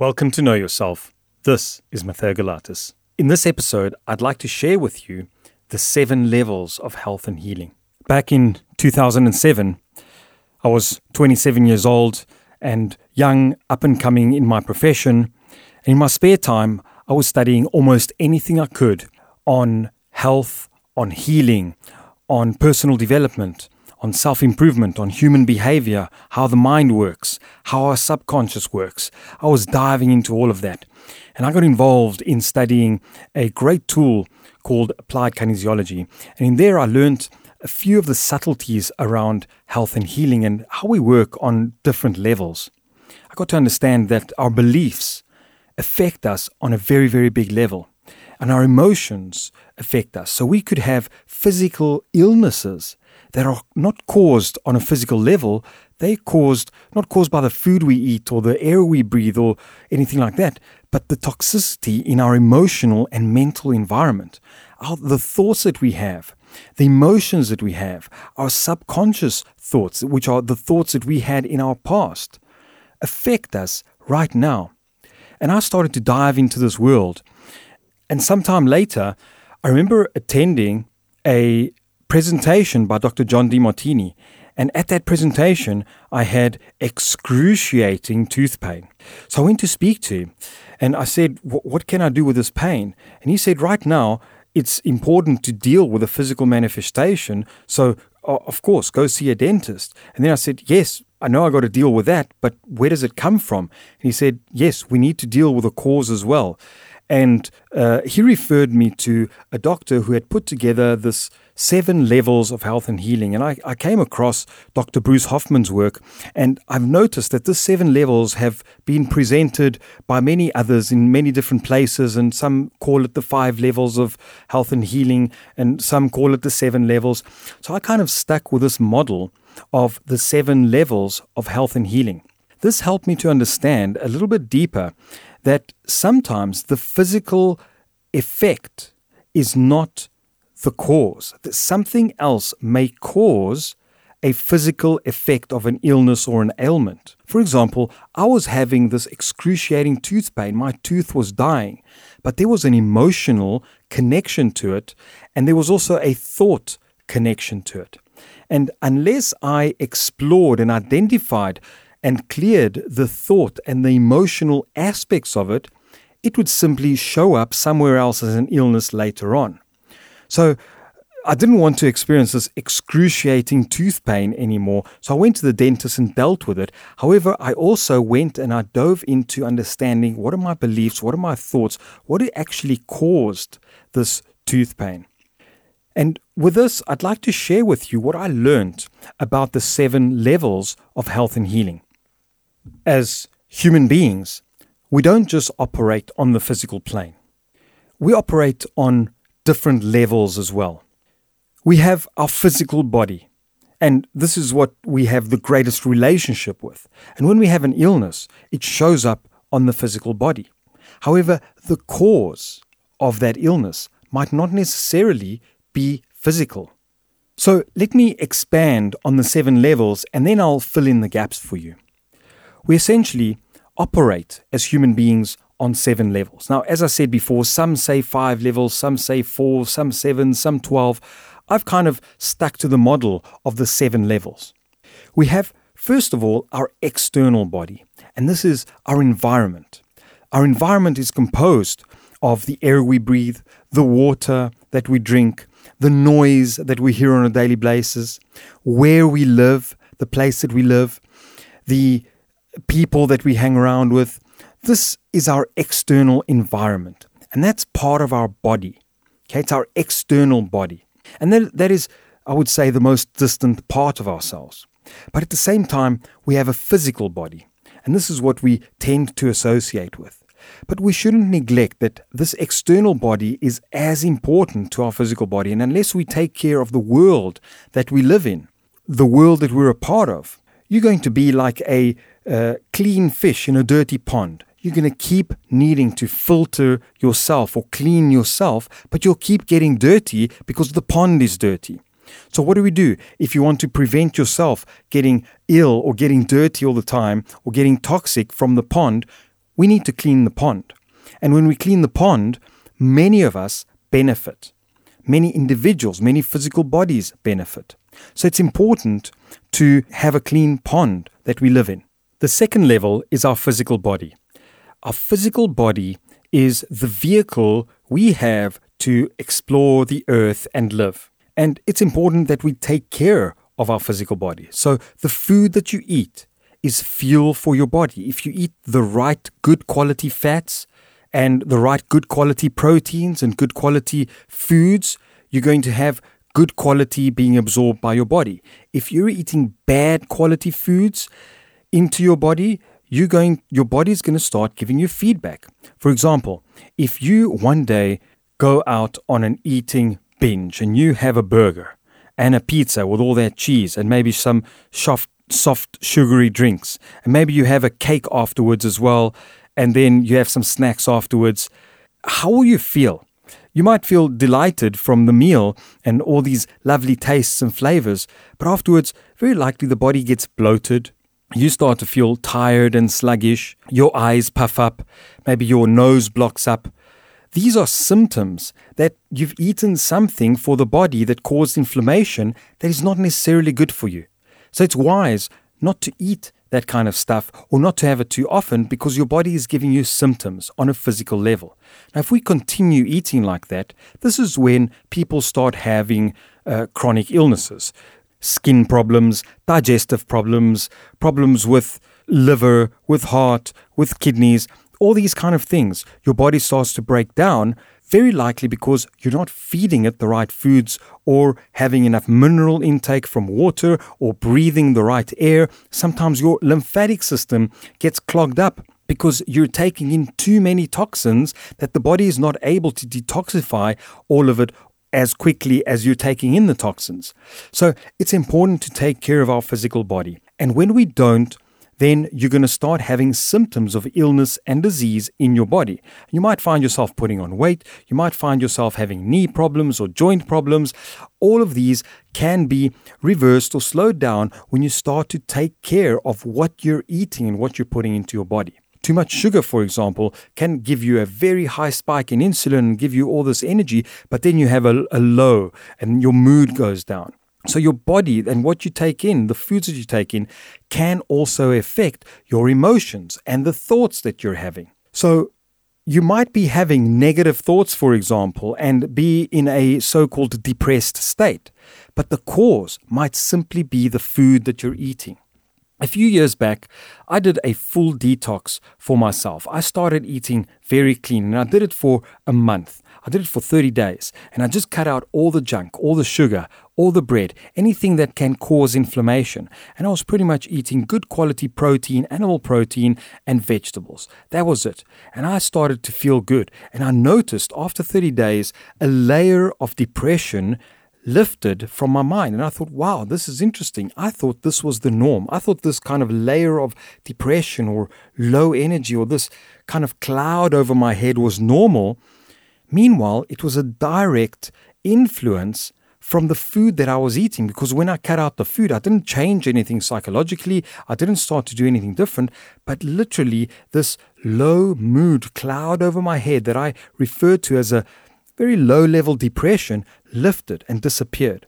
Welcome to Know Yourself. This is Mathieu Galatis. In this episode, I'd like to share with you the seven levels of health and healing. Back in 2007, I was 27 years old and young, up and coming in my profession. In my spare time, I was studying almost anything I could on health, on healing, on personal development, on self improvement, on human behavior, how the mind works, how our subconscious works. I was diving into all of that. And I got involved in studying a great tool called applied kinesiology. And in there, I learned a few of the subtleties around health and healing and how we work on different levels. I got to understand that our beliefs affect us on a very, very big level. And our emotions affect us. So we could have physical illnesses that are not caused on a physical level. They're caused, not caused by the food we eat or the air we breathe or anything like that, but the toxicity in our emotional and mental environment. Our, the thoughts that we have, the emotions that we have, our subconscious thoughts, which are the thoughts that we had in our past, affect us right now. And I started to dive into this world. And sometime later, I remember attending a presentation by Dr. John Demartini. And at that presentation, I had excruciating tooth pain. So I went to speak to him and I said, What can I do with this pain? And he said, Right now, it's important to deal with a physical manifestation. So, of course, go see a dentist. And then I said, Yes, I know I got to deal with that, but where does it come from? And he said, Yes, we need to deal with the cause as well. And uh, he referred me to a doctor who had put together this seven levels of health and healing. And I, I came across Dr. Bruce Hoffman's work, and I've noticed that the seven levels have been presented by many others in many different places. And some call it the five levels of health and healing, and some call it the seven levels. So I kind of stuck with this model of the seven levels of health and healing. This helped me to understand a little bit deeper that sometimes the physical effect is not the cause, that something else may cause a physical effect of an illness or an ailment. For example, I was having this excruciating tooth pain. My tooth was dying, but there was an emotional connection to it, and there was also a thought connection to it. And unless I explored and identified and cleared the thought and the emotional aspects of it, it would simply show up somewhere else as an illness later on. So I didn't want to experience this excruciating tooth pain anymore, so I went to the dentist and dealt with it. However, I also went and I dove into understanding what are my beliefs, what are my thoughts, what actually caused this tooth pain. And with this, I'd like to share with you what I learned about the seven levels of health and healing as human beings, we don't just operate on the physical plane, we operate on different levels as well. We have our physical body, and this is what we have the greatest relationship with. And when we have an illness, it shows up on the physical body. However, the cause of that illness might not necessarily be physical. So let me expand on the seven levels and then I'll fill in the gaps for you we essentially operate as human beings on seven levels. Now, as I said before, some say five levels, some say four, some seven, some 12. I've kind of stuck to the model of the seven levels. We have, first of all, our external body, and this is our environment. Our environment is composed of the air we breathe, the water that we drink, the noise that we hear on a daily basis, where we live, the place that we live, the people that we hang around with. This is our external environment, and that's part of our body. Okay, it's our external body. And that, that is, I would say, the most distant part of ourselves. But at the same time, we have a physical body, and this is what we tend to associate with. But we shouldn't neglect that this external body is as important to our physical body, and unless we take care of the world that we live in, the world that we're a part of, you're going to be like a uh, clean fish in a dirty pond. You're going to keep needing to filter yourself or clean yourself, but you'll keep getting dirty because the pond is dirty. So, what do we do if you want to prevent yourself getting ill or getting dirty all the time or getting toxic from the pond? we need to clean the pond. And when we clean the pond, many of us benefit. Many individuals, many physical bodies benefit. So it's important to have a clean pond that we live in. The second level is our physical body. Our physical body is the vehicle we have to explore the earth and live. And it's important that we take care of our physical body. So the food that you eat is fuel for your body. If you eat the right good quality fats and the right good quality proteins and good quality foods, you're going to have good quality being absorbed by your body. If you're eating bad quality foods into your body, you're going your body's going to start giving you feedback. For example, if you one day go out on an eating binge and you have a burger and a pizza with all that cheese and maybe some soft soft sugary drinks and maybe you have a cake afterwards as well and then you have some snacks afterwards how will you feel you might feel delighted from the meal and all these lovely tastes and flavors, but afterwards, very likely the body gets bloated. You start to feel tired and sluggish. Your eyes puff up. Maybe your nose blocks up. These are symptoms that you've eaten something for the body that caused inflammation that is not necessarily good for you. So it's wise not to eat that kind of stuff or not to have it too often because your body is giving you symptoms on a physical level. Now, if we continue eating like that, this is when people start having uh, chronic illnesses, skin problems, digestive problems, problems with liver, with heart, with kidneys, all these kind of things. Your body starts to break down very likely because you're not feeding it the right foods or having enough mineral intake from water or breathing the right air. Sometimes your lymphatic system gets clogged up because you're taking in too many toxins that the body is not able to detoxify all of it as quickly as you're taking in the toxins. So it's important to take care of our physical body. And when we don't, then you're going to start having symptoms of illness and disease in your body. You might find yourself putting on weight, you might find yourself having knee problems or joint problems. All of these can be reversed or slowed down when you start to take care of what you're eating and what you're putting into your body. Too much sugar, for example, can give you a very high spike in insulin and give you all this energy, but then you have a, a low and your mood goes down. So, your body and what you take in, the foods that you take in, can also affect your emotions and the thoughts that you're having. So, you might be having negative thoughts, for example, and be in a so called depressed state, but the cause might simply be the food that you're eating. A few years back, I did a full detox for myself. I started eating very clean and I did it for a month. I did it for 30 days and I just cut out all the junk, all the sugar, all the bread, anything that can cause inflammation. And I was pretty much eating good quality protein, animal protein, and vegetables. That was it. And I started to feel good. And I noticed after 30 days a layer of depression lifted from my mind. And I thought, wow, this is interesting. I thought this was the norm. I thought this kind of layer of depression or low energy or this kind of cloud over my head was normal. Meanwhile, it was a direct influence from the food that I was eating because when I cut out the food, I didn't change anything psychologically. I didn't start to do anything different, but literally this low mood cloud over my head that I referred to as a very low level depression lifted and disappeared.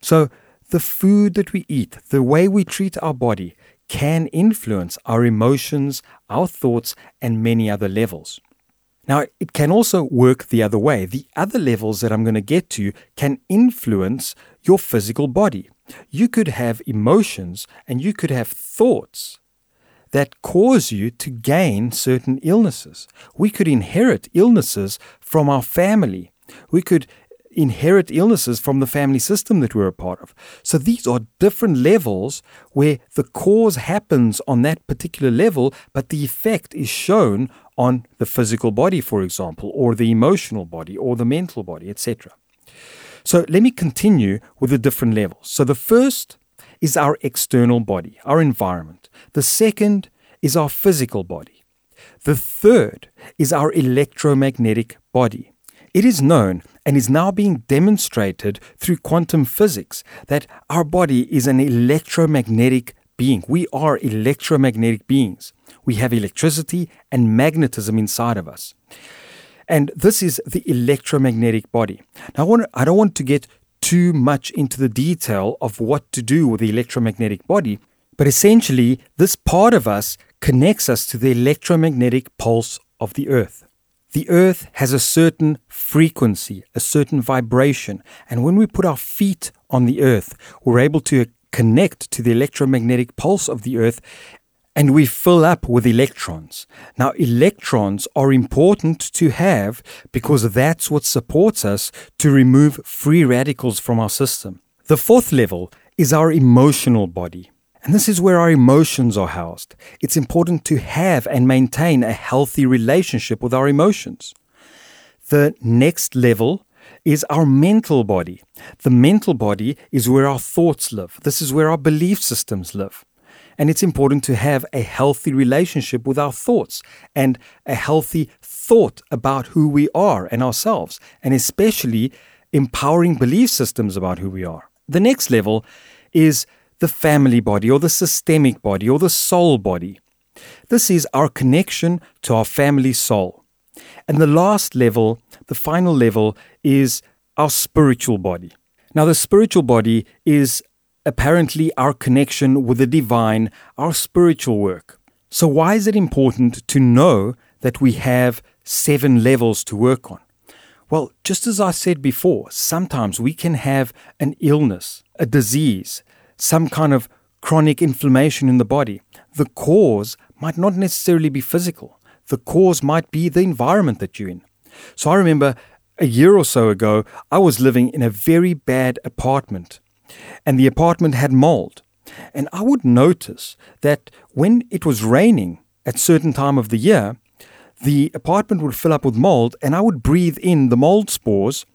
So, the food that we eat, the way we treat our body, can influence our emotions, our thoughts, and many other levels. Now, it can also work the other way. The other levels that I'm going to get to can influence your physical body. You could have emotions and you could have thoughts that cause you to gain certain illnesses. We could inherit illnesses from our family. We could inherit illnesses from the family system that we're a part of. So these are different levels where the cause happens on that particular level, but the effect is shown on the physical body, for example, or the emotional body, or the mental body, etc. So let me continue with the different levels. So the first is our external body, our environment. The second is our physical body. The third is our electromagnetic body. It is known and is now being demonstrated through quantum physics that our body is an electromagnetic being. We are electromagnetic beings. We have electricity and magnetism inside of us. And this is the electromagnetic body. Now, I, I don't want to get too much into the detail of what to do with the electromagnetic body, but essentially, this part of us connects us to the electromagnetic pulse of the earth. The earth has a certain frequency, a certain vibration, and when we put our feet on the earth, we're able to connect to the electromagnetic pulse of the earth and we fill up with electrons. Now, electrons are important to have because that's what supports us to remove free radicals from our system. The fourth level is our emotional body. And this is where our emotions are housed. It's important to have and maintain a healthy relationship with our emotions. The next level is our mental body. The mental body is where our thoughts live. This is where our belief systems live. And it's important to have a healthy relationship with our thoughts and a healthy thought about who we are and ourselves, and especially empowering belief systems about who we are. The next level is the family body or the systemic body or the soul body. This is our connection to our family soul. And the last level, the final level, is our spiritual body. Now, the spiritual body is apparently our connection with the divine, our spiritual work. So, why is it important to know that we have seven levels to work on? Well, just as I said before, sometimes we can have an illness, a disease, some kind of chronic inflammation in the body. The cause might not necessarily be physical, the cause might be the environment that you're in. So, I remember a year or so ago, I was living in a very bad apartment and the apartment had mold. And I would notice that when it was raining at certain time of the year, the apartment would fill up with mold and I would breathe in the mold spores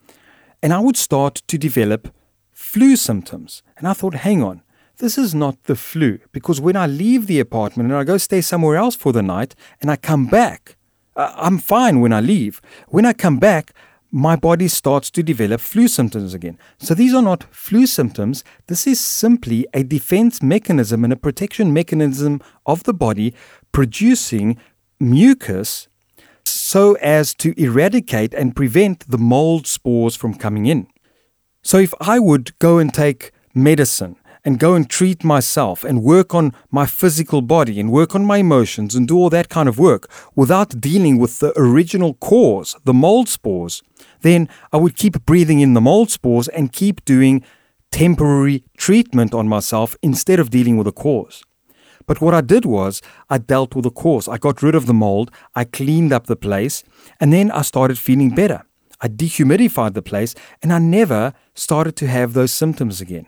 and I would start to develop flu symptoms. And I thought, hang on, this is not the flu because when I leave the apartment and I go stay somewhere else for the night and I come back, I'm fine when I leave. When I come back, my body starts to develop flu symptoms again. So these are not flu symptoms. This is simply a defense mechanism and a protection mechanism of the body producing mucus so as to eradicate and prevent the mold spores from coming in. So if I would go and take medicine and go and treat myself and work on my physical body and work on my emotions and do all that kind of work without dealing with the original cause, the mold spores, then I would keep breathing in the mold spores and keep doing temporary treatment on myself instead of dealing with the cause. But what I did was I dealt with the cause. I got rid of the mold, I cleaned up the place, and then I started feeling better. I dehumidified the place, and I never started to have those symptoms again.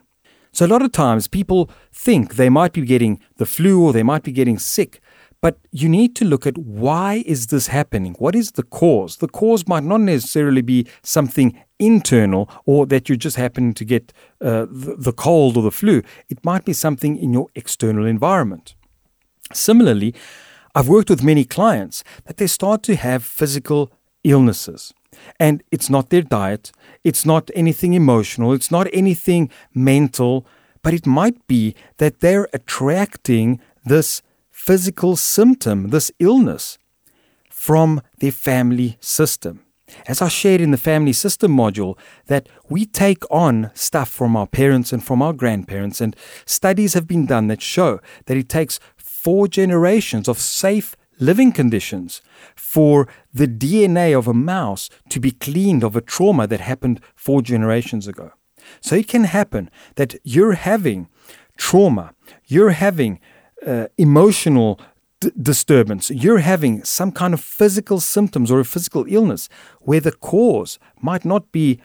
So, a lot of times people think they might be getting the flu or they might be getting sick, but you need to look at why is this happening? What is the cause? The cause might not necessarily be something internal or that you just happen to get uh, the, the cold or the flu. It might be something in your external environment. Similarly, I've worked with many clients that they start to have physical illnesses. And it's not their diet, it's not anything emotional, it's not anything mental, but it might be that they're attracting this physical symptom, this illness, from their family system. As I shared in the family system module, that we take on stuff from our parents and from our grandparents, and studies have been done that show that it takes four generations of safe living conditions for the DNA of a mouse to be cleaned of a trauma that happened four generations ago. So it can happen that you're having trauma, you're having uh, emotional d- disturbance, you're having some kind of physical symptoms or a physical illness where the cause might not be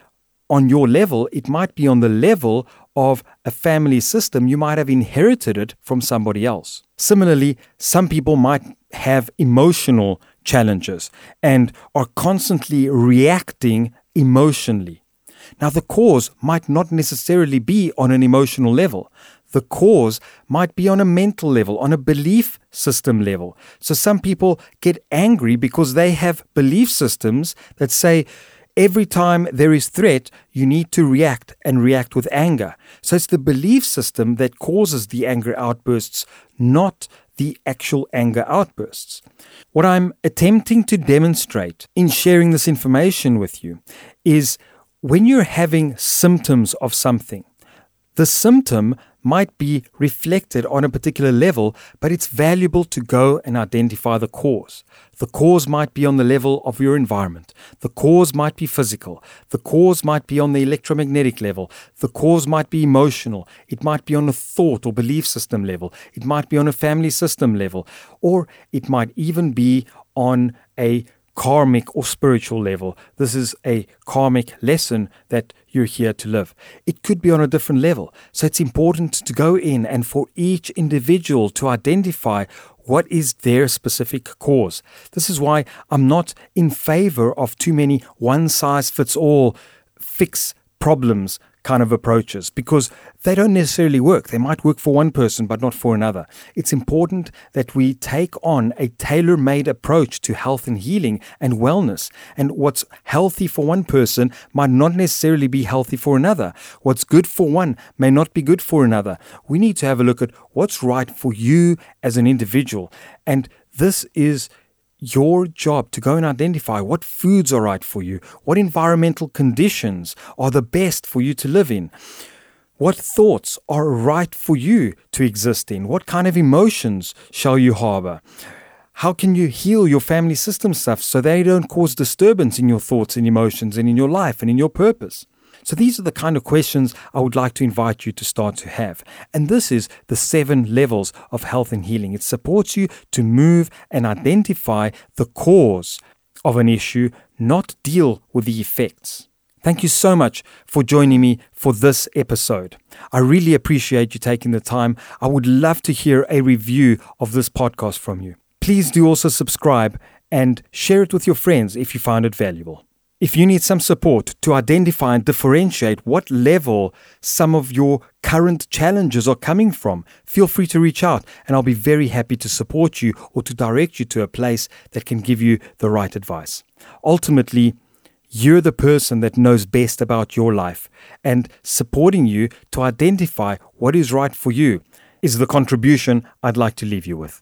on your level, it might be on the level of a family system. You might have inherited it from somebody else. Similarly, some people might have emotional challenges and are constantly reacting emotionally. Now, the cause might not necessarily be on an emotional level. The cause might be on a mental level, on a belief system level. So, some people get angry because they have belief systems that say, Every time there is threat, you need to react and react with anger. So it's the belief system that causes the anger outbursts, not the actual anger outbursts. What I'm attempting to demonstrate in sharing this information with you is when you're having symptoms of something, the symptom might be reflected on a particular level, but it's valuable to go and identify the cause. The cause might be on the level of your environment. The cause might be physical. The cause might be on the electromagnetic level. The cause might be emotional. It might be on a thought or belief system level. It might be on a family system level. Or it might even be on a karmic or spiritual level. This is a karmic lesson that you're here to live. It could be on a different level. So it's important to go in and for each individual to identify what is their specific cause. This is why I'm not in favor of too many one size fits all fix problems kind of approaches because they don't necessarily work. They might work for one person, but not for another. It's important that we take on a tailor made approach to health and healing and wellness. And what's healthy for one person might not necessarily be healthy for another. What's good for one may not be good for another. We need to have a look at what's right for you as an individual. And this is your job to go and identify what foods are right for you, what environmental conditions are the best for you to live in, what thoughts are right for you to exist in, what kind of emotions shall you harbor. How can you heal your family system stuff so they don't cause disturbance in your thoughts and emotions and in your life and in your purpose? So these are the kind of questions I would like to invite you to start to have. And this is the seven levels of health and healing. It supports you to move and identify the cause of an issue, not deal with the effects. Thank you so much for joining me for this episode. I really appreciate you taking the time. I would love to hear a review of this podcast from you. Please do also subscribe and share it with your friends if you found it valuable. If you need some support to identify and differentiate what level some of your current challenges are coming from, feel free to reach out and I'll be very happy to support you or to direct you to a place that can give you the right advice. Ultimately, you're the person that knows best about your life, and supporting you to identify what is right for you is the contribution I'd like to leave you with.